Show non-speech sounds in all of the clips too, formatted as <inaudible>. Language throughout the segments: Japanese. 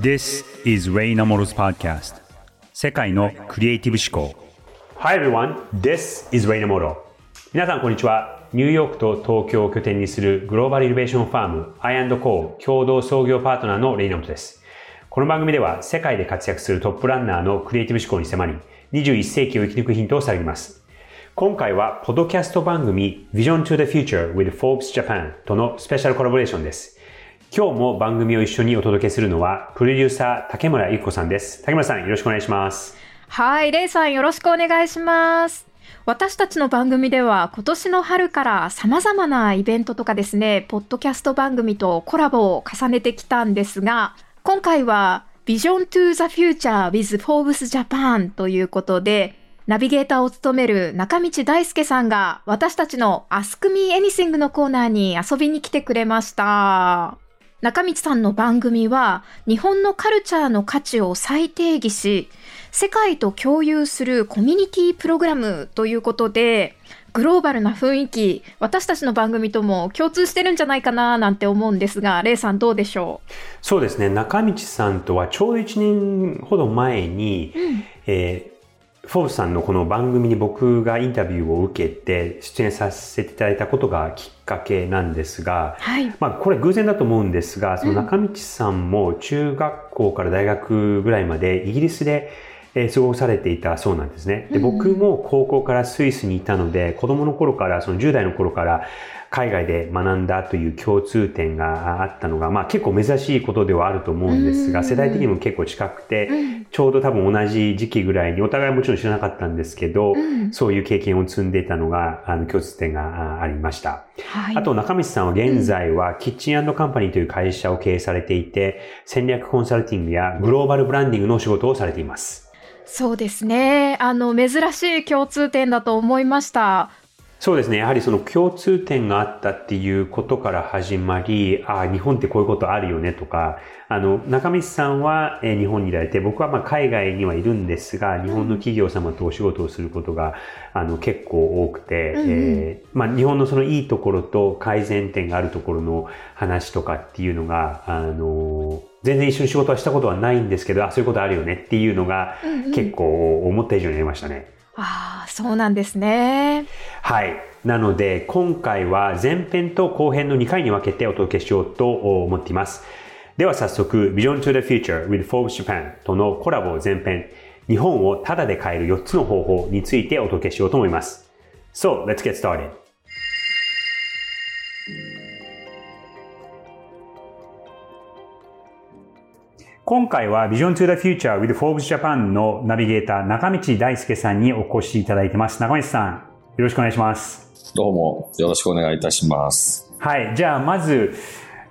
This is Ray Namoro's podcast. 世界のクリエイティブ思考。Hi everyone, this is Ray Namoro. 皆さんこんにちは。ニューヨークと東京を拠点にするグローバルイノベーションファーム I&Co 共同創業パートナーのレイナモトです。この番組では世界で活躍するトップランナーのクリエイティブ思考に迫り21世紀を生き抜くヒントを探ります。今回はポドキャスト番組 Vision to the Future with Forbes Japan とのスペシャルコラボレーションです。今日も番組を一緒にお届けするのは、プロデューサー、竹村ゆき子さんです。竹村さん、よろしくお願いします。はい、レイさん、よろしくお願いします。私たちの番組では今年の春から様々なイベントとかですね、ポッドキャスト番組とコラボを重ねてきたんですが、今回は Vision to the Future with Forbes Japan ということで、ナビゲーターを務める中道大輔さんが私たちの Ask Me Anything のコーナーに遊びに来てくれました。中道さんの番組は日本のカルチャーの価値を再定義し、世界と共有するコミュニティプログラムということで、グローバルな雰囲気、私たちの番組とも共通してるんじゃないかななんて思うんですが、レイさんどうでしょう？そうですね、中道さんとはちょうど1年ほど前に、うん、えーフォーブさんのこの番組に僕がインタビューを受けて出演させていただいたことがきっかけなんですが、はい、まあこれ偶然だと思うんですが、その中道さんも中学校から大学ぐらいまでイギリスで過ごされていたそうなんですね。で僕も高校からスイスにいたので、子供の頃から、その10代の頃から海外で学んだという共通点があったのが、まあ結構珍しいことではあると思うんですが、世代的にも結構近くて、ちょうど多分同じ時期ぐらいに、お互いもちろん知らなかったんですけど、そういう経験を積んでいたのが、あの共通点がありました。はい、あと中道さんは現在はキッチンカンパニーという会社を経営されていて、戦略コンサルティングやグローバルブランディングの仕事をされています。そうですね。あの、珍しい共通点だと思いました。そうですね。やはりその共通点があったっていうことから始まり、ああ、日本ってこういうことあるよねとか、あの、中道さんは、え日本にいられて、僕はまあ海外にはいるんですが、日本の企業様とお仕事をすることが、あの、結構多くて、うん、えー、まあ日本のそのいいところと改善点があるところの話とかっていうのが、あの、全然一緒に仕事はしたことはないんですけど、あ、そういうことあるよねっていうのが、結構思った以上にありましたね。ああ、そうなんですね。はい。なので、今回は前編と後編の2回に分けてお届けしようと思っています。では早速、Vision to the Future with Forbes Japan とのコラボ前編、日本をタダで変える4つの方法についてお届けしようと思います。So, let's get started. 今回は Vision to the Future with Forbes Japan のナビゲーター中道大輔さんにお越しいただいてます。中道さん、よろしくお願いします。どうも、よろしくお願いいたします。はい。じゃあ、まず、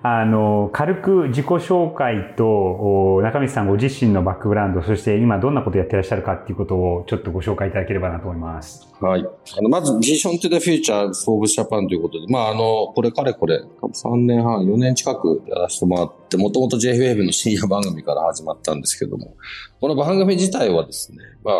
あの、軽く自己紹介と、中道さんご自身のバックグラウンド、そして今どんなことやってらっしゃるかっていうことをちょっとご紹介いただければなと思います。はい。あの、まず、Vision to the Future Forbes Japan ということで、まあ、あの、これかれこれ、3年半、4年近くやらせてもらって、もともと JFF の深夜番組から始まったんですけども、この番組自体はですね、まあ、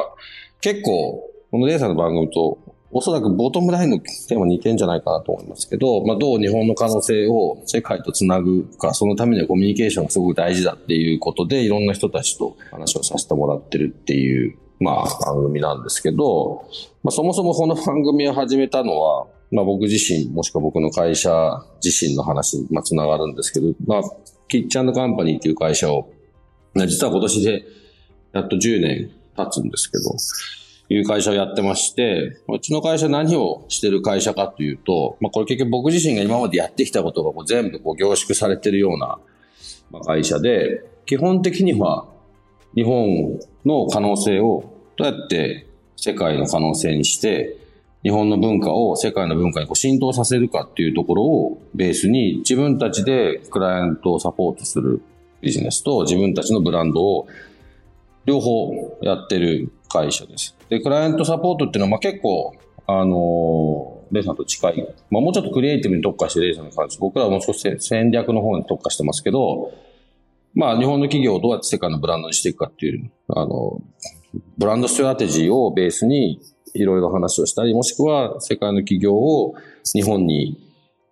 結構、このレイさんの番組とおそらくボトムラインのテーマ似てんじゃないかなと思いますけど、まあ、どう日本の可能性を世界とつなぐか、そのためにはコミュニケーションがすごく大事だっていうことで、いろんな人たちと話をさせてもらってるっていう、まあ、番組なんですけど、まあ、そもそもこの番組を始めたのは、まあ、僕自身、もしくは僕の会社自身の話に、まあ、つながるんですけど、まあ、キッチンカンパニーっていう会社を、実は今年でやっと10年経つんですけど、いう会社をやってまして、うちの会社何をしてる会社かというと、まあ、これ結局僕自身が今までやってきたことがこう全部こう凝縮されてるような会社で、基本的には日本の可能性をどうやって世界の可能性にして、日本の文化を世界の文化にこう浸透させるかっていうところをベースに自分たちでクライアントをサポートするビジネスと自分たちのブランドを両方やってる会社です。で、クライアントサポートっていうのは、まあ、結構、あのレイさんと近い。まあ、もうちょっとクリエイティブに特化してレイさんの感じ。僕らはもう少し戦略の方に特化してますけど、まあ、日本の企業をどうやって世界のブランドにしていくかっていう、あの、ブランドストラテジーをベースにいろいろ話をしたり、もしくは世界の企業を日本に、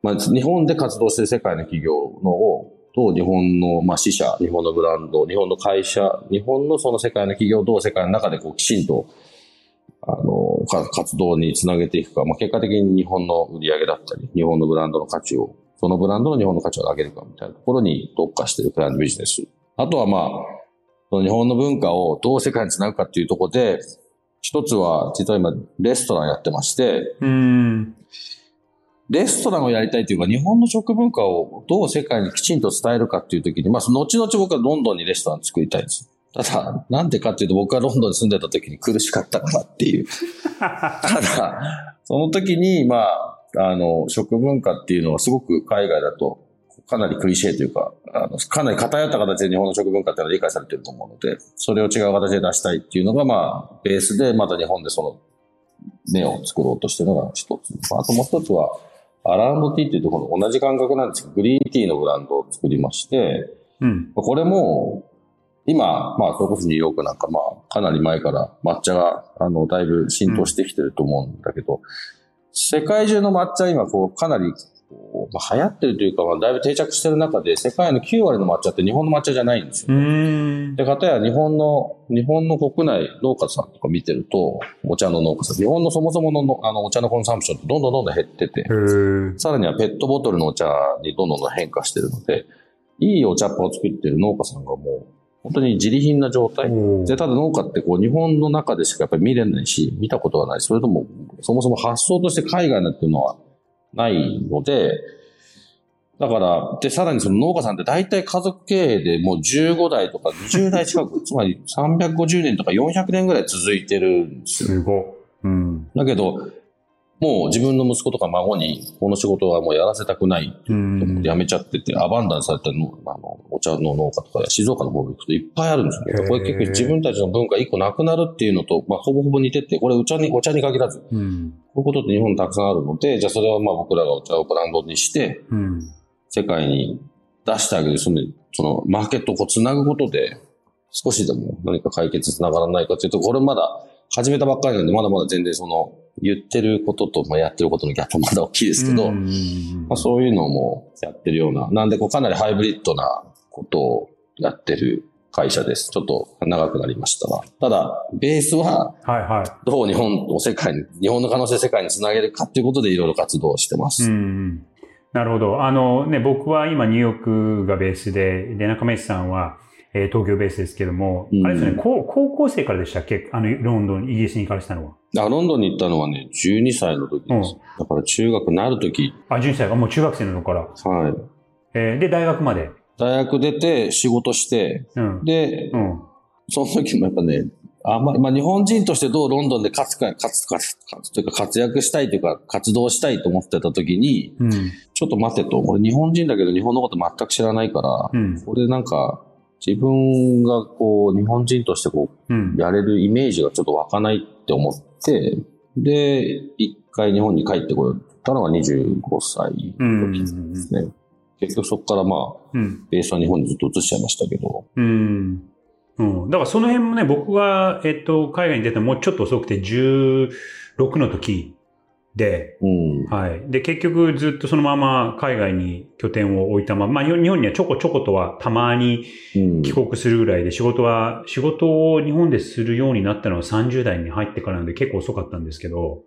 まあ、日本で活動してる世界の企業のをと日本の、まあ、支社、日本のブランド、日本の会社、日本のその世界の企業と世界の中でこうきちんと、あの、活動につなげていくか、まあ、結果的に日本の売り上げだったり、日本のブランドの価値を、そのブランドの日本の価値を上げるかみたいなところに特化しているクライアントビジネス。あとはまあ、その日本の文化をどう世界につなぐかっていうところで、一つは、実は今、レストランやってまして、うん。レストランをやりたいというか、日本の食文化をどう世界にきちんと伝えるかっていう時に、まあ、後々僕はロンドンにレストラン作りたいんです。ただ、なんでかっていうと僕はロンドンに住んでた時に苦しかったからっていう。<laughs> ただ、その時に、まあ、あの、食文化っていうのはすごく海外だとかなりクリシェというか、あのかなり偏った形で日本の食文化っていうのは理解されてると思うので、それを違う形で出したいっていうのが、まあ、ベースでまた日本でその、目を作ろうとしてるのが一つ。あともう一つは、アランドティーっていうところの同じ感覚なんですけど、グリーンティーのブランドを作りまして、うん、これも、今、まあ、それこそニューヨークなんか、まあ、かなり前から抹茶が、あの、だいぶ浸透してきてると思うんだけど、うん、世界中の抹茶今、こう、かなりこう、まあ、流行ってるというか、まあ、だいぶ定着してる中で、世界の9割の抹茶って日本の抹茶じゃないんですよ、ね。で、かたや日本の、日本の国内農家さんとか見てると、お茶の農家さん、日本のそもそものあのお茶のコンサンプションってどんどんどんどん減ってて、さらにはペットボトルのお茶にどんどんどん変化してるので、いいお茶っ葉を作ってる農家さんがもう、本当に自利品な状態。で、ただ農家ってこう日本の中でしかやっぱり見れないし、見たことはないそれともそもそも発想として海外なんていうのはないので、だから、で、さらにその農家さんって大体家族経営でもう15代とか20代近く、<laughs> つまり350年とか400年ぐらい続いてるんですよ。すごうん。だけど、もう自分の息子とか孫にこの仕事はもうやらせたくないってやめちゃってて、アバンダンされたのあのお茶の農家とか静岡の方に行くといっぱいあるんですよ。ね。これ結構自分たちの文化一個なくなるっていうのと、まあ、ほぼほぼ似てて、これお茶に、お茶に限らず、うん、こういうことって日本にたくさんあるので、じゃあそれはまあ僕らがお茶をブランドにして、うん、世界に出してあげる、その、そのマーケットをこう繋ぐことで、少しでも何か解決つながらないかというと、これまだ始めたばっかりなんで、まだまだ全然その、言ってることと、まあ、やってることのギャップまだ大きいですけど、まあ、そういうのもやってるような、なんでこうかなりハイブリッドなことをやってる会社です。ちょっと長くなりましたが。ただ、ベースは、はいはい。どう日本を世界に、日本の可能性世界につなげるかっていうことでいろいろ活動してます。うんなるほど。あのね、僕は今ニューヨークがベースで、で、中飯さんは、えー、東京ベースですけども、うん、あれですね高、高校生からでしたっけ？あの、ロンドン、イギリスに行かれたのは。あ、ロンドンに行ったのはね、12歳の時です。うん、だから中学なる時。あ、12歳がもう中学生の頃から。はい。えー、で、大学まで？大学出て、仕事して、うん、で、うん、その時もやっぱね、あんまり、まあ日本人としてどうロンドンで勝つか、勝つか、勝つというか活躍したいというか活動したいと思ってた時に、うん、ちょっと待てと、俺日本人だけど日本のこと全く知らないから、うん、俺なんか自分がこう、日本人としてこう、うん、やれるイメージがちょっと湧かないって思って、で、一回日本に帰ってこよったのが25歳の時ですね。結局そこからまあ、うん、ベースは日本にずっと移しちゃいましたけど。うん。うん。だからその辺もね、僕が、えっと、海外に出たのもうちょっと遅くて、16の時で、うん、はい。で、結局ずっとそのまま海外に拠点を置いたまま、まあ日本にはちょこちょことはたまに帰国するぐらいで、仕事は、仕事を日本でするようになったのは30代に入ってからなんで結構遅かったんですけど、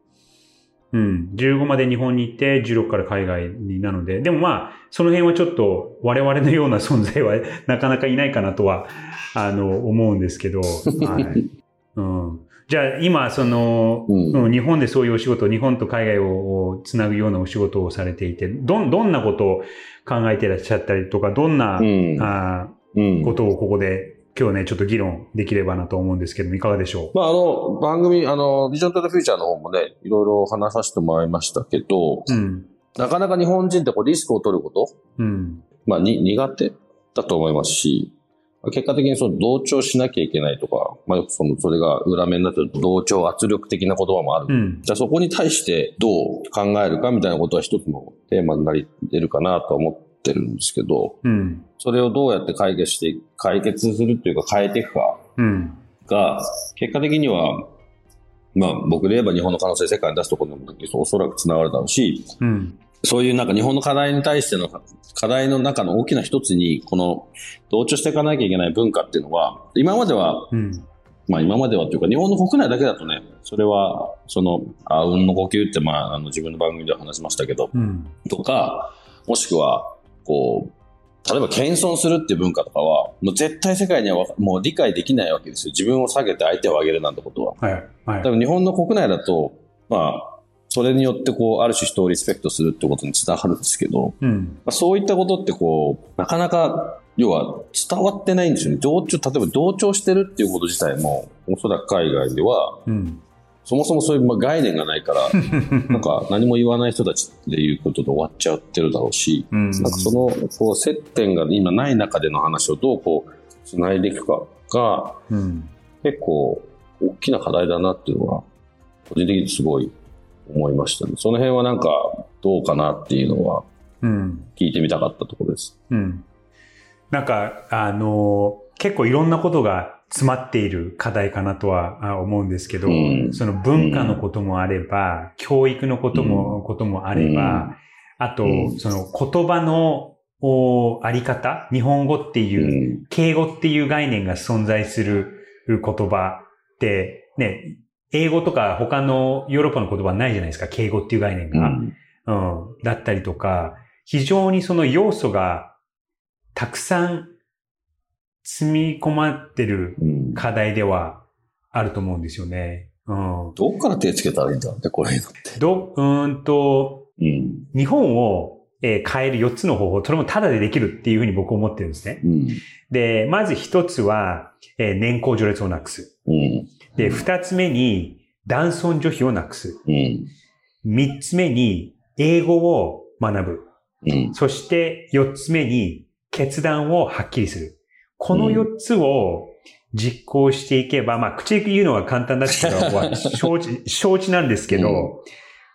うん。15まで日本に行って、16から海外になので、でもまあ、その辺はちょっと我々のような存在は <laughs> なかなかいないかなとは、あの、思うんですけど、はい。<laughs> うんじゃあ今、その、うん、日本でそういうお仕事、日本と海外をつなぐようなお仕事をされていて、ど、どんなことを考えていらっしゃったりとか、どんな、うん、あことをここで今日ね、ちょっと議論できればなと思うんですけどいかがでしょう？まあ、あの、番組、あの、ビジョントゥフューチャーの方もね、いろいろ話させてもらいましたけど、うん、なかなか日本人ってこうリスクを取ること、うん、まあ、に、苦手だと思いますし、結果的にその同調しなきゃいけないとか、まあ、その、それが裏面になってると同調圧力的な言葉もある。うん、じゃあそこに対してどう考えるかみたいなことは一つのテーマになり得るかなと思ってるんですけど、うん、それをどうやって解決して、解決するっていうか変えていくかが、結果的には、まあ僕で言えば日本の可能性世界に出すところの時おそらく繋がるだろうし、うんそういうなんか日本の課題に対しての課題の中の大きな一つに、この同調していかなきゃいけない文化っていうのは、今までは、うん。まあ今まではというか、日本の国内だけだとね、それは、その、あ運の呼吸って、まあ、あの自分の番組では話しましたけど、うん。とか、もしくは、こう、例えば謙遜するっていう文化とかは、もう絶対世界にはわもう理解できないわけですよ。自分を下げて相手を上げるなんてことは。はい。はい多。分日本の国内だと、まあ、それによってこう、ある種人をリスペクトするってことにつながるんですけど、うん。まあ、そういったことってこう、なかなか、要は伝わってないんですよね。同調、例えば同調してるっていうこと自体も、おそらく海外では、うん。そもそもそういうまあ概念がないから、<laughs> なんか何も言わない人たちっていうことで終わっちゃってるだろうし、うん。なんかそのこう接点が今ない中での話をどうこう、繋いでいくかが、うん。結構大きな課題だなっていうのは、個人的にすごい思いましたね。その辺はなんかどうかなっていうのはうん。聞いてみたかったところです。うん。なんか、あの、結構いろんなことが詰まっている課題かなとはあ思うんですけど、うんその文化のこともあれば、教育のことも、こともあれば、あと、うんその言葉のおあり方、日本語ってういう、ん。敬語っていう概念が存在する言葉って、ね、英語とか他のヨーロッパの言葉はないじゃないですか、敬語っていう概念が。うん。うん、だったりとか、非常にその要素がたくさん積み込まってるうん課題ではあると思うんですよね。うん。どっから手つけたらいいんだろうね、これ。ど、うーんと、うん。日本を、えー変える4つの方法、それもタダでできるっていうふうに僕思ってるんですね。うん。で、まず1つは、えー年功序列をなくす。うん。で、2つ目に、男尊女卑をなくす。うん。3つ目に、英語を学ぶ。うん。そして4つ目に決断をはっきりする。この4つを実行していけば、まあ口で言うのは簡単だっていうのは承知、承知なんですけど、うん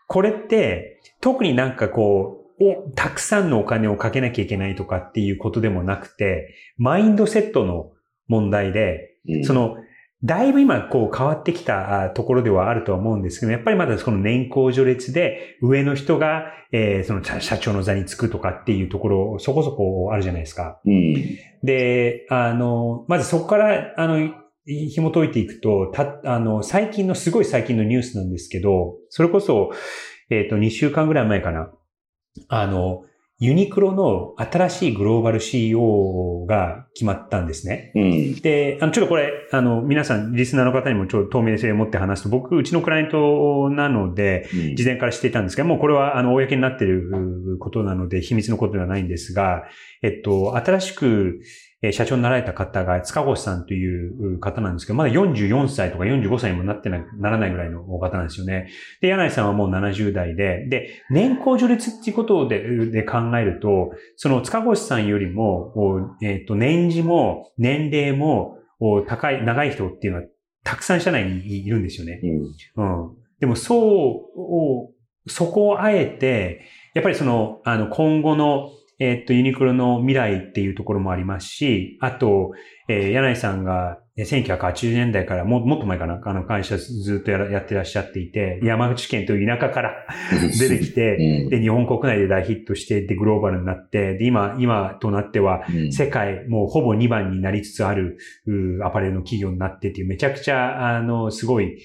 これって特になんかこう、お、たくさんのお金をかけなきゃいけないとかっていうことでもなくて、マインドセットの問題で、うん。その、だいぶ今こう変わってきたあところではあるとは思うんですけど、やっぱりまだその年功序列で上の人が、えーその社社長の座につくとかっていうところそこそこあるじゃないですか。うん。で、あの、まずそこから、あの、い紐解いていくと、た、あの、最近の、すごい最近のニュースなんですけど、それこそ、えっ、と、2週間ぐらい前かな。あの、ユニクロの新しいグローバル CEO が決まったんですね。うん。で、あの、ちょっとこれ、あの、皆さん、リスナーの方にもちょっと透明性を持って話すと、僕、うちのクライアントなので、事前から知っていたんですが、もうこれは、あの、公になっているうことなので、秘密のことではないんですが、えっと、新しく、えー社長になられた方が、塚越さんという方なんですけど、まだ44歳とか45歳にもなってなならないぐらいのお方なんですよね。で、柳井さんはもう70代で、で、年功序列っていうことでで考えると、その塚越さんよりも、おえっと、年次も、年齢も、お高い、長い人っていうのは、たくさん社内にいるんですよね。うん。うん。でも、そう、そこをあえて、やっぱりその、あの、今後の、えっと、ユニクロの未来っていうところもありますし、あと、えー柳井さんがえー1980年代からももっと前かな、あの会社ずっとやってらっしゃっていて、山口県という田舎から <laughs> 出てきて、うん。で、日本国内で大ヒットして、で、グローバルになって、で、今、今となっては、うん。世界、もうほぼ2番になりつつある、うアパレルの企業になってっていう、めちゃくちゃ、あの、すごい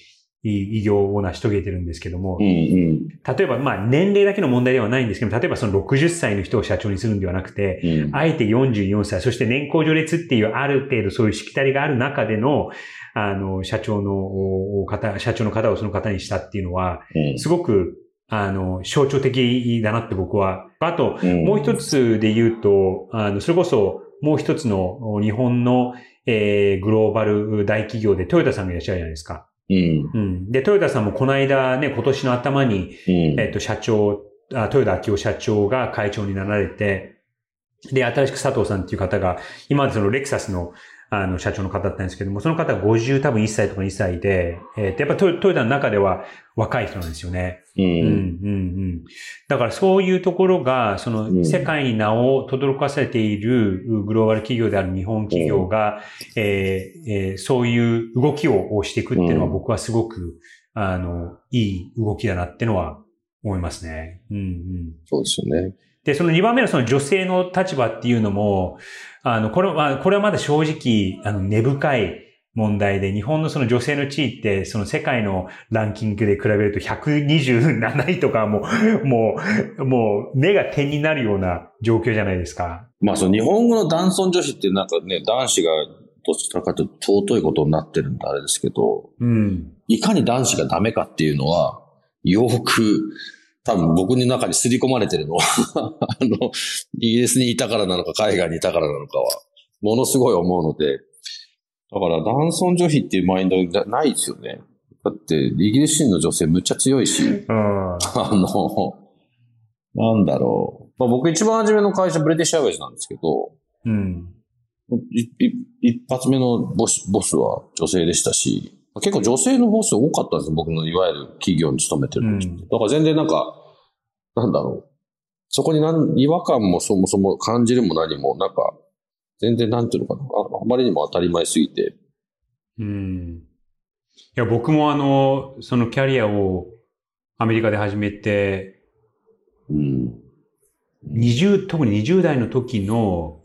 偉業を成し遂げてるんですけども、うん。うん。例えば、まあ、年齢だけの問題ではないんですけど、例えばその60歳の人を社長にするんではなくて、うん。あえて44歳、そして年功序列っていうある程度そういうしきたりがある中での、あの、社長のお方、社長の方をその方にしたっていうのは、うんすごく、あの、象徴的だなって僕は。あと、うんもう一つで言うと、あの、それこそ、もう一つの日本の、えーグローバル大企業でトヨタさんがいらっしゃるじゃないですか。うん。うん。で、トヨタさんもこの間ね、今年の頭に、うん。えっと、社長、あ豊田昭夫社長が会長になられて、で、新しく佐藤さんっていう方が、今までそのレクサスの、あの、社長の方だったんですけども、その方は50多分1歳とか2歳で、えっと、やっぱトヨトヨタの中では若い人なんですよね。う。うん、うん、うん。だからそういうところが、そのうん世界に名を轟かせているグローバル企業である日本企業が、えーえーそういう動きをしていくっていうのはうん僕はすごく、あの、いい動きだなってのは思いますね。うんうん。そうですよね。で、その2番目のその女性の立場っていうのも、あの、これは、これはまだ正直、あの、根深い問題で、日本のその女性の地位って、その世界のランキングで比べると127位とかもう、<laughs> もう、もう、目が点になるような状況じゃないですか。まあ、その日本語の男尊女子ってなんかね、男子がどちらかというと尊いことになってるんであれですけど、うん。いかに男子がダメかっていうのは、よく、多分僕の中に刷り込まれてるのは <laughs> あの、イギリスにいたからなのか、海外にいたからなのかは、ものすごい思うので、だから男尊女卑っていうマインドないですよね。だって、イギリス人の女性むっちゃ強いし、うん、あの、なんだろう。まあ、僕一番初めの会社ブリティッシュアウェイズなんですけど、うん、一発目のボスボスは女性でしたし、結構女性のボス多かったんですよ。僕のいわゆる企業に勤めてる。うん、だから全然なんか、なんだろう。そこに何違和感もそもそも感じるも何も、なんか、全然なんていうのかな。ああまりにも当たり前すぎて。うん。いや、僕もあの、そのキャリアをアメリカで始めて、うん。20、特に20代の時の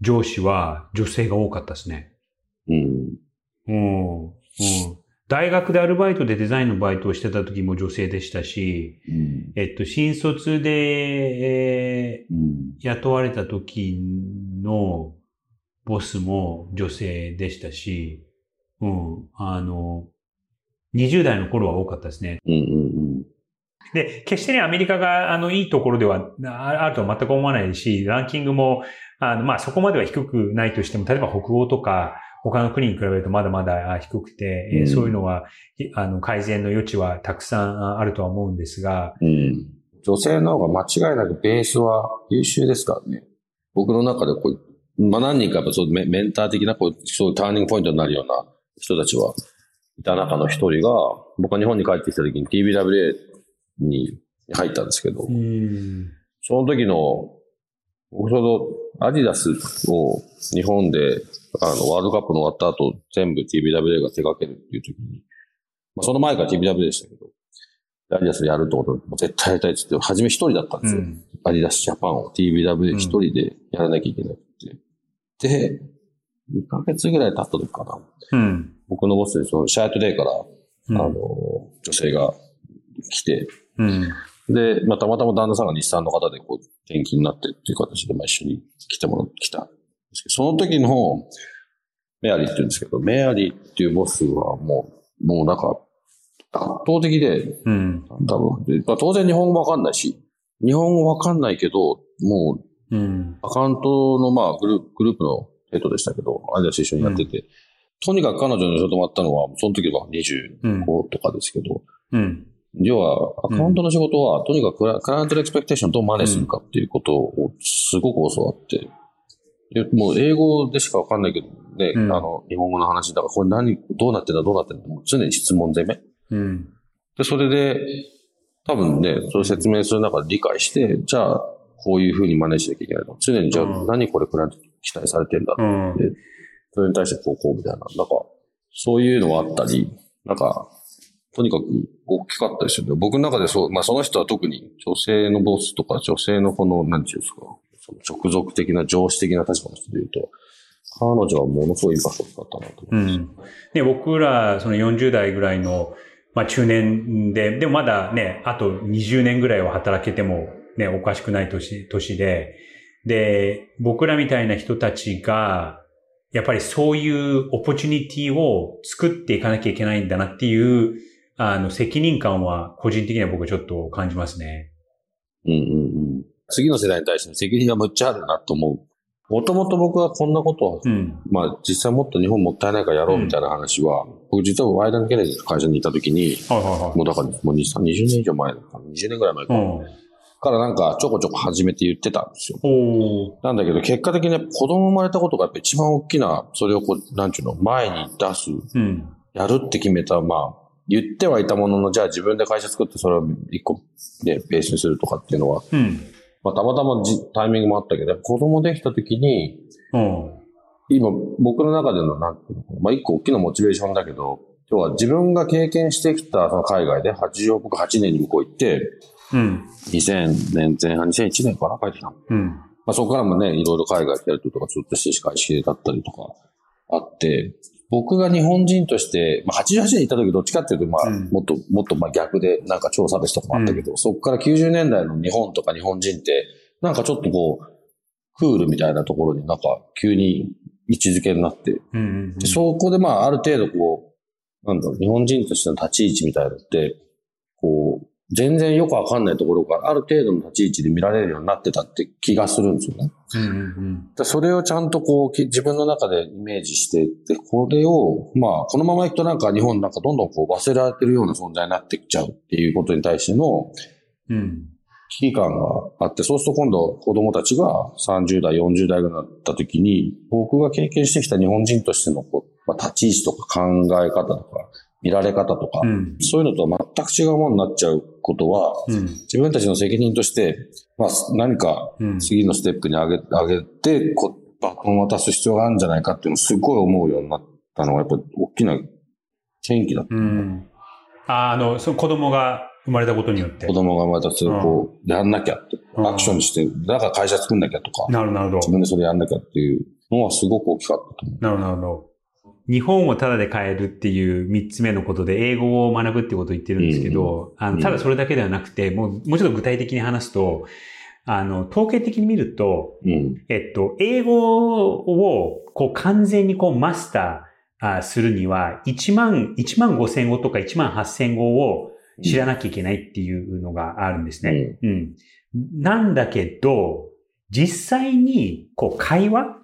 上司は女性が多かったですね。うん。うん。うん、大学でアルバイトでデザインのバイトをしてた時も女性でしたし、うん、えっと、新卒で、えー、うん、雇われた時のボスも女性でしたし、うん、あの、20代の頃は多かったですね。うんうんうん。で、決してね、アメリカが、あの、いいところでは、あるとは全く思わないし、ランキングも、あの、まあ、そこまでは低くないとしても、例えば北欧とか、他の国に比べるとまだまだ低くて、うん、そういうのは、あの、改善の余地はたくさんあるとは思うんですが、うん、女性の方が間違いなくベースは優秀ですからね。僕の中でこう、まあ、何人かやっぱそうメメンター的なこう、そういうターニングポイントになるような人たちはいた中の一人が、僕は日本に帰ってきた時に TBWA に入ったんですけど、その時の、僕ちょうどアディダスを日本であの、ワールドカップの終わった後、全部 TBWA が手掛けるっていう時に、まあ、その前から TBWA でしたけど、アディダスやるってことも絶対やりたいって言って、初め一人だったんですよ。うん、アディダスジャパンを。TBWA 一人でやらなきゃいけないって。で、2ヶ月ぐらい経った時かな。うん、僕のボスで、そのシャートデーから、うん、あの、女性が来て、うん、で、まあ、たまたま旦那さんが日産の方でこう、転勤になってっていう形で、まあ、一緒に来てもらってきたその時のメアリーって言うんですけど、メアリーっていうボスはもう、もうなんか、圧倒的で、うん。多分、まあ、当然日本語わかんないし、日本語わかんないけど、もう、うん、アカウントのまあグループ、グループのヘッドでしたけど、アイダス一緒にやってて、うん、とにかく彼女の仕事もあったのは、その時は25とかですけど、うん。要は、アカウントの仕事は、とにかくクライアントのエクスペクテーションどうマネするかっていうことをすごく教わって、もう英語でしかわかんないけどね、うん、あの、日本語の話だから、これ何、どうなってんだ、どうなってんだ、もう常に質問攻め。うん。で、それで、多分ね、それ説明する中で理解して、じゃあ、こういうふうにマネしなきゃいけないと。常に、じゃあ、何これクライアント期待されてんだって、うん、それに対してこう、こうみたいな。なんか、そういうのはあったり、なんか、とにかく大きかったですよね。僕の中でそう、まあその人は特に女性のボスとか女性のこの、なんていうんですか、直属的な上司的な立場の人で言うと、彼女はものすごいインパクトだったなと思います。うん。で、僕ら、その40代ぐらいの、まあ中年で、でもまだね、あと20年ぐらいは働けてもね、おかしくない年、年で、で、僕らみたいな人たちが、やっぱりそういうオポチュニティを作っていかなきゃいけないんだなっていう、あの、責任感は個人的には僕ちょっと感じますね。うんうんうん。次の世代に対しての責任がむっちゃあるなと思う。もともと僕はこんなことを、うん、まあ実際もっと日本もったいないからやろうみたいな話は、うん、僕実はワイダン・ケネディの会社にいた時に、はいはいはい、もうだからもう20年以上前か20年ぐらい前か、うん、からなんかちょこちょこ始めて言ってたんですよ。なんだけど結果的に子供生まれたことがやっぱ一番大きな、それをこう、なんちゅうの、前に出す、やるって決めた、まあ、言ってはいたものの、じゃあ自分で会社作ってそれを一個でベースにするとかっていうのは、うんまあ、たまたまじタイミングもあったけど、子供できた時に、うん、今、僕の中での、なんていうのまあ、一個大きなモチベーションだけど、今日は自分が経験してきた、その海外で80億8年に向こう行って、うん。2000年前半、2001年かな、帰ってきたの。うん。まあ、そこからもね、いろいろ海外行ったりとか、ずっとして司会式だったりとかあって、僕が日本人として、まあ、88年行った時どっちかっていうと、まあ、うんもっと、もっとまあ逆で、なんか超差別とかもあったけど、そこから90年代の日本とか日本人って、なんかちょっとこう、クールみたいなところになんか急に位置づけになって、うん。うん。でそこでまあ、ある程度こう、なんだろう、日本人としての立ち位置みたいなのって、こう、全然よくわかんないところから、ある程度の立ち位置で見られるようになってたって気がするんですよね。うん。うん。でそれをちゃんとこう、き自分の中でイメージして、で、これを、まあ、このままいくとなんか日本なんかどんどんこう忘れられてるような存在になってきちゃうっていうことに対してのうん。危機感があって、そうすると今度子供たちが30代、40代になった時に、僕が経験してきた日本人としてのこう、まあ、立ち位置とか考え方とか、見られ方とか、うん。そういうのとは全く違うものになっちゃうことは、うん。自分たちの責任として、まあ、何かうん。次のステップに上げ、上げて、こバトンを渡す必要があるんじゃないかっていうのをすごい思うようになったのが、やっぱり大きな転機だった。うん。あ、あの、その子供が生まれたことによって子。供が生まれたら、こう、やんなきゃって、うんアクションして、だから会社作んなきゃとか、なるほど。自分でそれやんなきゃっていうのはすごく大きかったと思う。なるほど。日本をただで変えるっていう三つ目のことで英語を学ぶってことを言ってるんですけど、あのただそれだけではなくて、もう、もうちょっと具体的に話すと、あの、統計的に見ると、うん。えっと、英語をこう完全にこうマスターあするには、1万、1万5千語とか1万8千語を知らなきゃいけないっていうのがあるんですね。うん。なんだけど、実際にこう会話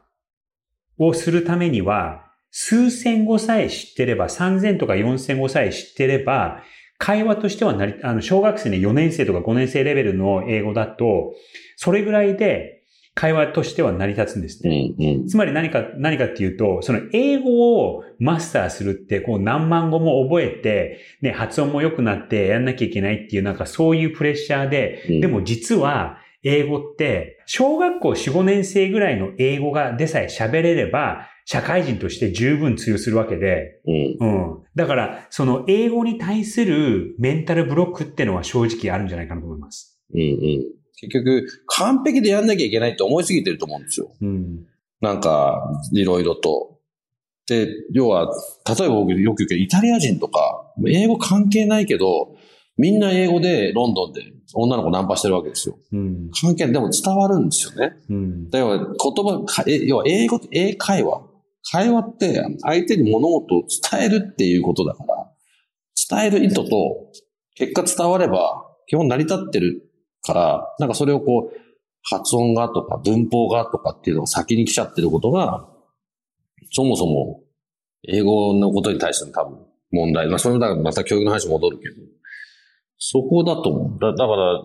をするためには、数千語さえ知ってれば、3000とか4000語さえ知ってれば、会話としてはなり、あの、小学生の4年生とか5年生レベルの英語だと、それぐらいで会話としては成り立つんですうね。ん。うん。つまり何か、何かっていうと、その英語をマスターするって、こう何万語も覚えて、ね、発音も良くなってやんなきゃいけないっていう、なんかそういうプレッシャーで、うんでも実は、英語って、小学校4、5年生ぐらいの英語がでさえ喋れれば、社会人として十分通用するわけで、うん。うん。だから、その英語に対するメンタルブロックってのは正直あるんじゃないかなと思います。うん。うん。結局、完璧でやんなきゃいけないって思いすぎてると思うんですよ。うん。なんか、いろいろと。で、要は、例えば僕よく言うけど、イタリア人とか、英語関係ないけど、みんな英語でロンドンで女の子ナンパしてるわけですよ。うん。関係ない。でも伝わるんですよね。うん。だから言葉、要は英語英会話。会話って相手に物事を伝えるっていうことだから、伝える意図と結果伝われば基本成り立ってるから、なんかそれをこう、発音がとか文法がとかっていうのが先に来ちゃってることが、そもそも英語のことに対しての多分問題。まあそれもだからまた教育の話戻るけど、そこだと思う。だだから、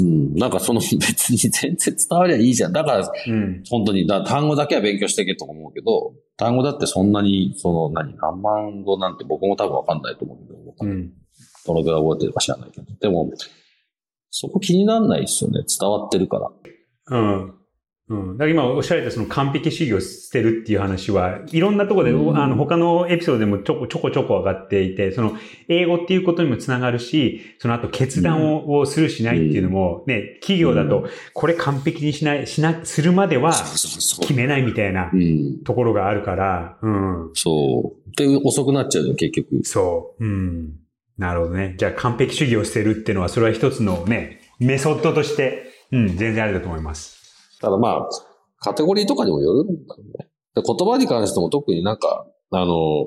うん、なんかその別に全然伝わりゃいいじゃん。だからうん。本当に、だ単語だけは勉強していけと思うけど、単語だってそんなに、その何、何万語なんて僕も多分わかんないと思うけど、うん。どのぐらい覚えてるか知らないけど。でも、そこ気にならないですよね。伝わってるから。うん。うん。だから今おっしゃられたその完璧主義を捨てるっていう話は、いろんなところで、うんあの、他のエピソードでもちょこちょこちょこ上がっていて、その、英語っていうことにもつながるし、その後決断を,、をするしないっていうのも、ね、企業だうと、これ完璧にしない、しな、するまでは決めないみたいなうん。ところがあるから、うん。そう。で、遅くなっちゃうよ、結局。そう。うん。なるほどね。じゃあ完璧主義を捨てるっていうのは、それは一つのね、メソッドとして、うん、全然ありだと思います。ただまあ、カテゴリーとかにもよるんだろうね。で言葉に関しても特になんか、あの、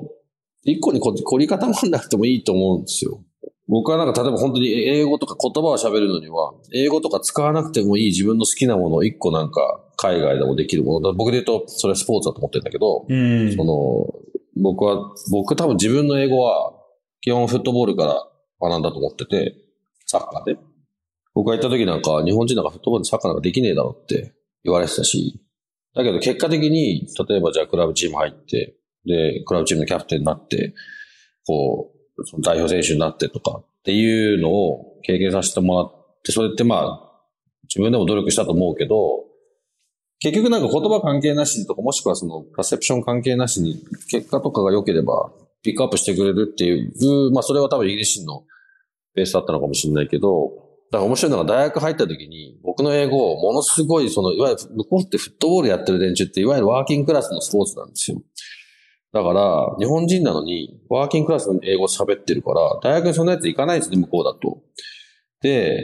一個にこ凝り固まんなくてもいいと思うんですよ。僕はなんか例えば本当に英語とか言葉を喋るのには、英語とか使わなくてもいい自分の好きなものを一個なんか海外でもできるもの。僕で言うとそれはスポーツだと思ってるんだけど、うん。その、僕は、僕多分自分の英語は基本フットボールから学んだと思ってて、サッカーで。僕が行った時なんか日本人なんかフットボールでサッカーなんかできねえだろって言われてたし、だけど結果的に、例えばじゃあクラブチーム入って、で、クラブチームのキャプテンになって、こう、その代表選手になってとかっていうのを経験させてもらって、それってまあ、自分でも努力したと思うけど、結局なんか言葉関係なしとか、もしくはそのパセプション関係なしに、結果とかが良ければ、ピックアップしてくれるっていう、まあそれは多分イギリス人のベースだったのかもしれないけど、だから面白いのが大学入った時に、僕の英語をものすごい、その、いわゆる向こうってフットボールやってる連中って、いわゆるワーキングクラスのスポーツなんですよ。だから、日本人なのに、ワーキングクラスの英語喋ってるから、大学にそんなやつ行かないですね、向こうだと。で、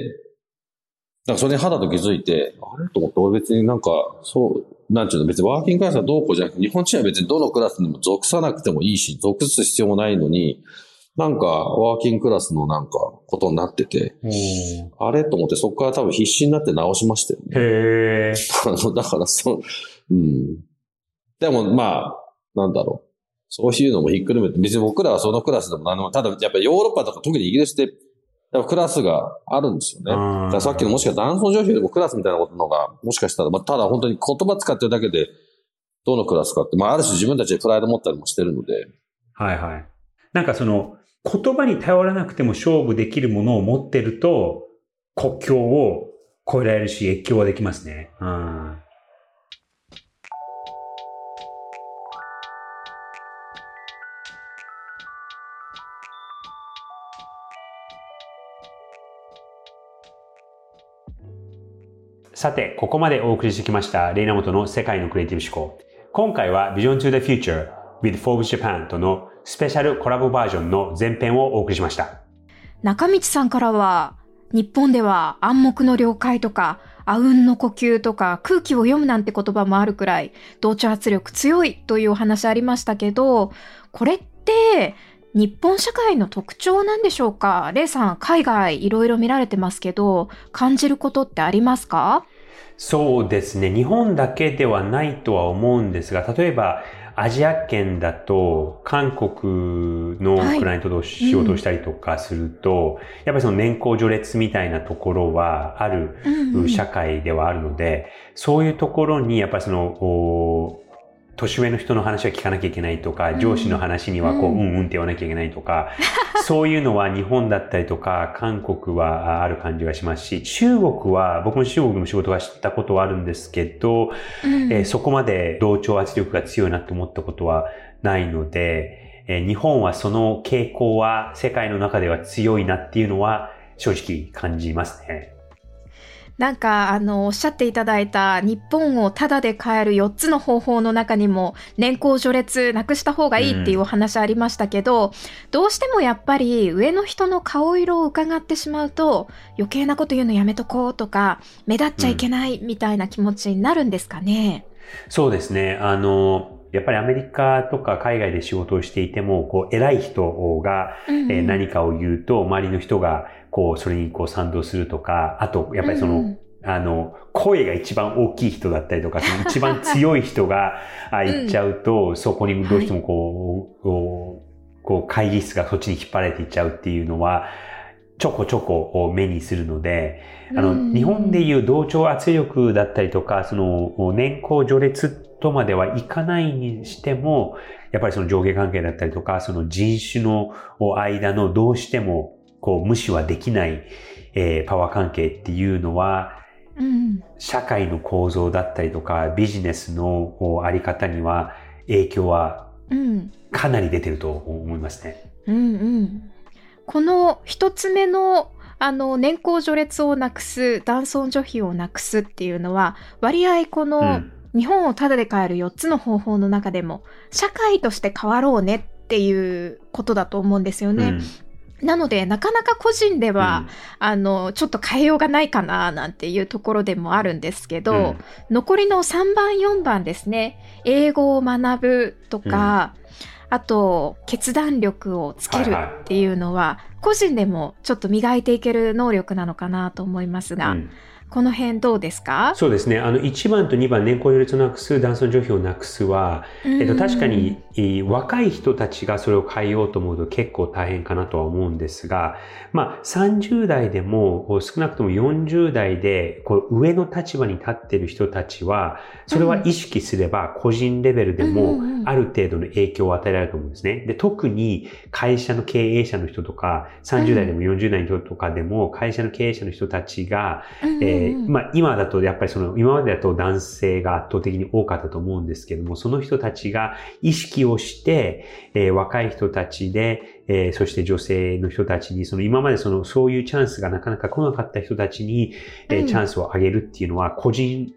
だからそれに肌と気づいて、あれ？と思って、俺別になんか、そう、なんちゅうの、別にワーキングクラスはどうこうじゃなくて、日本人は別にどのクラスにも属さなくてもいいし、属す必要もないのに、なんか、ワーキングクラスのなんか、ことになってて、あれと思って、そこから多分必死になって直しましたよね。へえ。あの、だからそう、うん。でも、まあ、なんだろう。そういうのもひっくるめて、別に僕らはそのクラスでも何でも、ただやっぱりヨーロッパとか特にイギリスって、やっぱクラスがあるんですよね。ださっきのもしかしたら男装女子よりもクラスみたいなことのが、もしかしたら、まあ、ただ本当に言葉使ってるだけで、どのクラスかって、まあ、ある種自分たちでプライド持ったりもしてるので、はいはい。なんかその、言葉に頼らなくても勝負できるものを持ってると、国境を越えられるし、越境はできますね。うん。さて、ここまでお送りしてきました、レイナモトの世界のクリエイティブ思考。今回は Vision to the Future with Forbes Japan とのスペシャルコラボバージョンの前編をお送りしました。中道さんからは、日本では暗黙の了解とか、あうんの呼吸とか、空気を読むなんて言葉もあるくらい、同調圧力強いというお話ありましたけど、これって、日本社会の特徴なんでしょうか？レイさん、海外いろいろ見られてますけど、感じることってありますか？そうですね。日本だけではないとは思うんですが、例えばアジア圏だと韓国のはい。クライアントと仕事をしたりとかすると、やっぱりその年功序列みたいなところはあるうんうん。社会ではあるので、そういうところにやっぱりその、お年上の人の話は聞かなきゃいけないとか、うん。上司の話にはこう、うん。うんうんって言わなきゃいけないとか、<laughs> そういうのは日本だったりとか、韓国はある感じがしますし、中国は、僕も中国の仕事はしたことはあるんですけど、うん。えーそこまで同調圧力が強いなと思ったことはないので、えー日本はその傾向は世界の中では強いなっていうのは正直感じますね。なんか、あの、おっしゃっていただいた日本をタダで買える4つの方法の中にも、年功序列なくした方がいいっていうお話ありましたけど、どうしてもやっぱり上の人の顔色を伺ってしまうと、余計なこと言うのやめとこうとか、目立っちゃいけないみたいな気持ちになるんですかね？そうですね。あの、やっぱりアメリカとか海外で仕事をしていても、こう、偉い人が、何かを言うと、周りの人が、こう、それにこう賛同するとか、あと、やっぱりその、うんあの、声が一番大きい人だったりとか、その <laughs> 一番強い人があ言っちゃうと、そこにどうしてもこう、こう、こう会議室がそっちに引っ張られていっちゃうっていうのは、ちょこちょこ目にするので、あの、うん。日本でいう同調圧力だったりとか、その、年功序列とまではいかないにしても、やっぱりその上下関係だったりとか、その人種の間のどうしても、こう、無視はできない、えーパワー関係っていうのは、うん社会の構造だったりとか、ビジネスのこうあり方には影響はうんかなり出てると思いますね。うんうんこの一つ目のあの年功序列をなくす男尊女卑をなくすっていうのは割合この、うん。日本をタダで買える4つの方法の中でも社会として変わろうねっていうことだと思うんですよね。うんなのでなかなか個人では、あのちょっと変えようがないかななんていうところでもあるんですけど、うん。残りの3番4番ですね英語を学ぶとか、あと決断力をつけるはいはい。っていうのは、個人でもちょっと磨いていける能力なのかなと思いますが、うんこの辺どうですか？そうですね。あの、1番と2番、年功序列をなくす、男尊女卑をなくすは、えっと、確かに、えー若い人たちがそれを変えようと思うと結構大変かなとは思うんですが、まあ、30代でも、少なくとも40代で、こう、上の立場に立っている人たちは、それは意識すれば、個人レベルでもう、んある程度の影響を与えられると思うんですね。で、特に会社の経営者の人とか、30代でも40代の人とかでも、会社の経営者の人たちが、えーうん。うんまあ今だとやっぱりその、今までだと男性が圧倒的に多かったと思うんですけども、その人たちが意識をして、えー若い人たちで、えーそして女性の人たちに、その今までその、そういうチャンスがなかなか来なかった人たちに、えーうん。チャンスをあげるっていうのは、個人、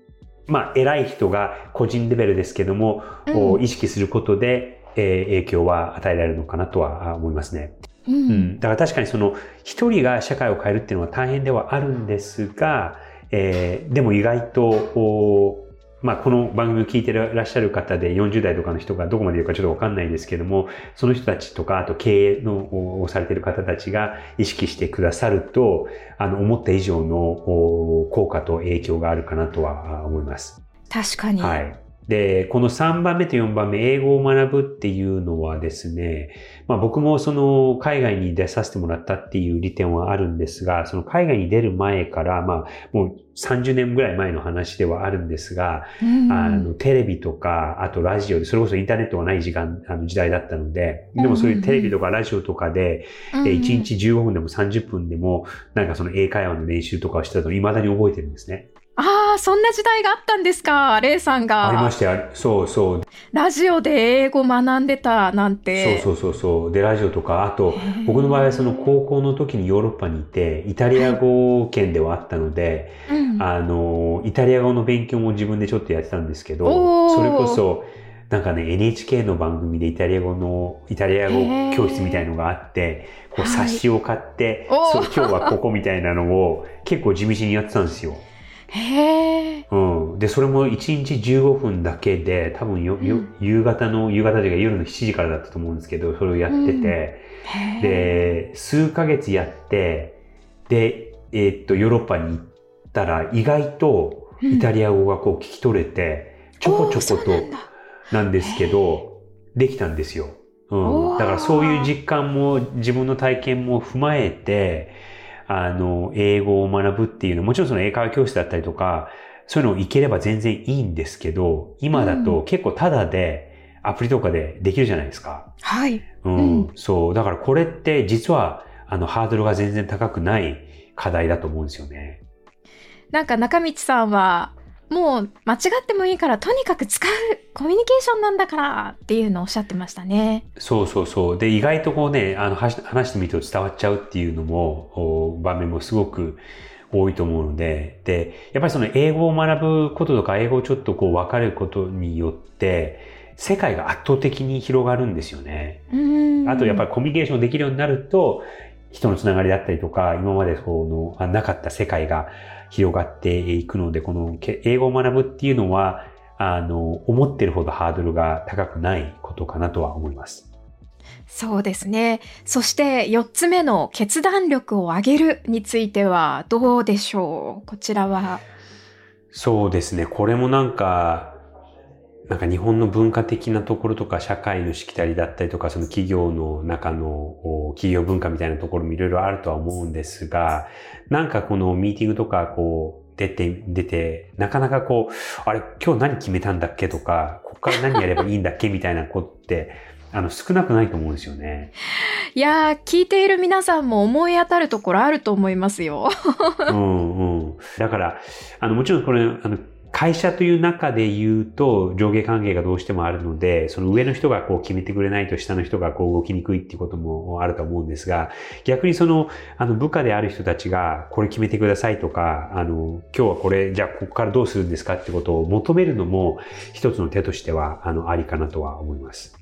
まあ偉い人が個人レベルですけども、うん。を意識することで、えー影響は与えられるのかなとはあ思いますね。ううんん、だから確かにその一人が社会を変えるっていうのは大変ではあるんですが、えーでも意外と、おまあ、この番組を聞いてらっしゃる方で40代とかの人がどこまでいるかちょっとわかんないですけども、その人たちとか、あと経営のをされている方たちが意識してくださると、あの、思った以上のお効果と影響があるかなとはあ思います。確かに。はい。で、この3番目と4番目、英語を学ぶっていうのはですね、まあ僕もその海外に出させてもらったっていう利点はあるんですが、その海外に出る前から、まあもう30年ぐらい前の話ではあるんですが、うんあの、テレビとか、あとラジオで、それこそインターネットがない時間、あの時代だったので、でもそういうテレビとかラジオとかで、うんうんえ1日15分でも30分でも、なんかその英会話の練習とかをしてたのを未だに覚えてるんですね。ああ、そんな時代があったんですか、レイさんが。ありましたよ。そうそう。ラジオで英語学んでたなんて。そうそうそうそう。で、ラジオとか、あと、僕の場合はその高校の時にヨーロッパにいて、イタリア語圏ではあったので、うんあの、イタリア語の勉強も自分でちょっとやってたんですけおど、ーそれこそ、なんかね、NHK の番組でイタリア語の、イタリア語教室みたいのがあって、こうはい冊子を買って、おーそう、今日はここみたいなのを結構地道にやってたんですよ。へえ。うん。で、それも1日15分だけで、多分よ、ようん夕方の、夕方というか夜の7時からだったと思うんですけど、それをやってて、うんで、数ヶ月やって、で、えーっと、ヨーロッパに行ったら、意外とイタリア語がこう聞き取れて、ちょこちょことだなんですけど、できたんですよ。うん。だからそういう実感も自分の体験も踏まえて、あの、英語を学ぶっていうのは、もちろんその英会話教室だったりとか、そういうのを行ければ全然いいんですけど、今だと結構タダでアプリとかでできるじゃないですか。はい。うん、うんそう。だからこれって実は、あの、ハードルが全然高くない課題だと思うんですよね。なんか中道さんは、もう間違ってもいいからとにかく使うコミュニケーションなんだからっていうのをおっしゃってましたね。そうそうそう。で、意外とこうね、あの、話してみると伝わっちゃうっていうのも、お場面もすごく多いと思うので、で、やっぱりその英語を学ぶこととか、英語をちょっとこう分かることによって、世界が圧倒的に広がるんですよね。うんあとやっぱりコミュニケーションできるようになると、人のつながりだったりとか、今までこのあなかった世界が広がっていくので、このけ英語を学ぶっていうのは、あの、思ってるほどハードルが高くないことかなとは思います。そうですね。そして4つ目の決断力を上げるについてはどうでしょう？こちらは。そうですね。これもなんか、なんか日本の文化的なところとか、社会のしきたりだったりとか、その企業の中のお企業文化みたいなところもいろいろあるとは思うんですが、なんかこのミーティングとか、こう、出て、出て、なかなかこう、あれ、今日何決めたんだっけとか、こっから何やればいいんだっけみたいなことって、<laughs> あの、少なくないと思うんですよね。いやー、聞いている皆さんも思い当たるところあると思いますよ。<laughs> うんうん。だから、あの、もちろんこれ、あの、会社という中で言うと上下関係がどうしてもあるので、その上の人がこう決めてくれないと下の人がこう動きにくいっていうこともあると思うんですが、逆にその、あの部下である人たちがこれ決めてくださいとか、あの、今日はこれ、じゃあここからどうするんですかってことを求めるのも一つの手としては、あの、ありかなとは思います。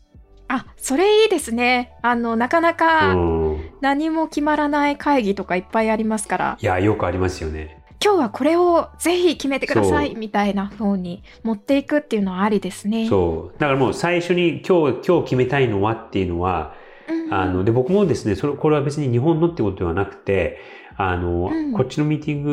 あ、それいいですね。あの、なかなうかん。何も決まらない会議とかいっぱいありますから、いや、よくありますよね。今日はこれをぜひ決めてくださいみたいな風に持っていくっていうのはありですね。そう。だからもう最初に今日、今日決めたいのはっていうのは、うんあの、で、僕もですね、それ、これは別に日本のってことではなくて、あの、うんこっちのミーティン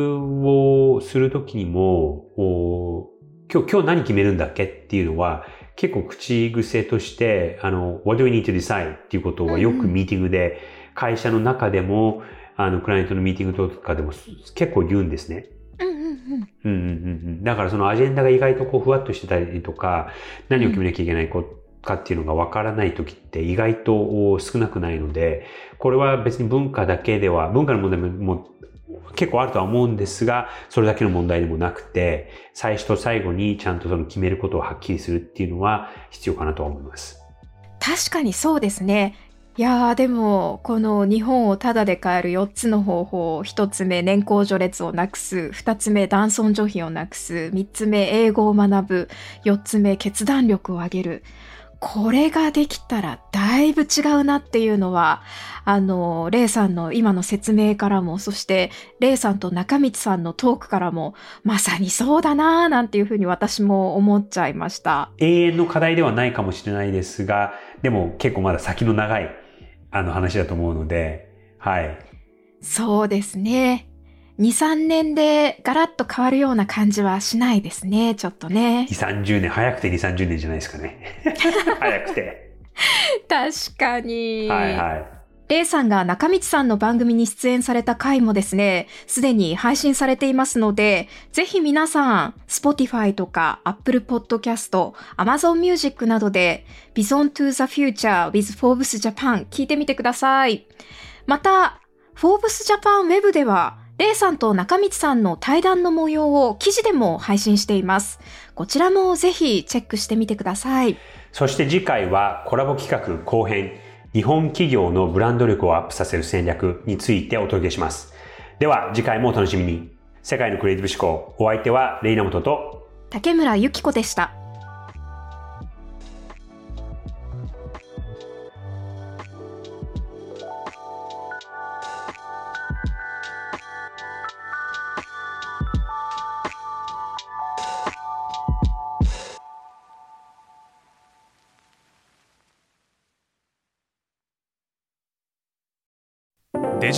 グをするときにも、お今日、今日何決めるんだっけっていうのは、結構口癖として、あの、what do we need to decide っていうことはよくミーティングで、会社の中でも、あの、クライアントのミーティングとかでも結構言うんですね。だからそのアジェンダが意外とこうふわっとしてたりとか、何を決めなきゃいけないかっていうのがわからない時って意外と少なくないので、これは別に文化だけでは、文化の問題もも結構あるとは思うんですが、それだけの問題でもなくて、最初と最後にちゃんとその決めることをはっきりするっていうのは必要かなと思います。確かにそうですね。いやーでもこの日本をタダで買える4つの方法1つ目年功序列をなくす。2つ目男尊女卑をなくす。3つ目英語を学ぶ。4つ目決断力を上げる。これができたらだいぶ違うなっていうのは、あの、レイさんの今の説明からも、そしてレイさんと中道さんのトークからも、まさにそうだなぁなんていうふうに私も思っちゃいました。永遠の課題ではないかもしれないですが、でも結構まだ先の長いあの話だと思うので、はい。そうですね。2、3年でガラッと変わるような感じはしないですね、ちょっとね。2、30年、早くて2、30年じゃないですかね。<laughs> 早くて。確かに。はいはい。レイさんが中道さんの番組に出演された回もですね、すでに配信されていますので、ぜひ皆さん、Spotify とか Apple Podcast、Amazon Music などで Beyond to the Future with Forbes Japan 聞いてみてください。また、Forbes Japan Web ではレイさんと中道さんの対談の模様を記事でも配信しています。こちらもぜひチェックしてみてください。そして次回はコラボ企画後編、日本企業のブランド力をアップさせる戦略についてお届けします。では次回もお楽しみに。世界のクリエイティブ思考、お相手はレイナモトと竹村ゆき子でした。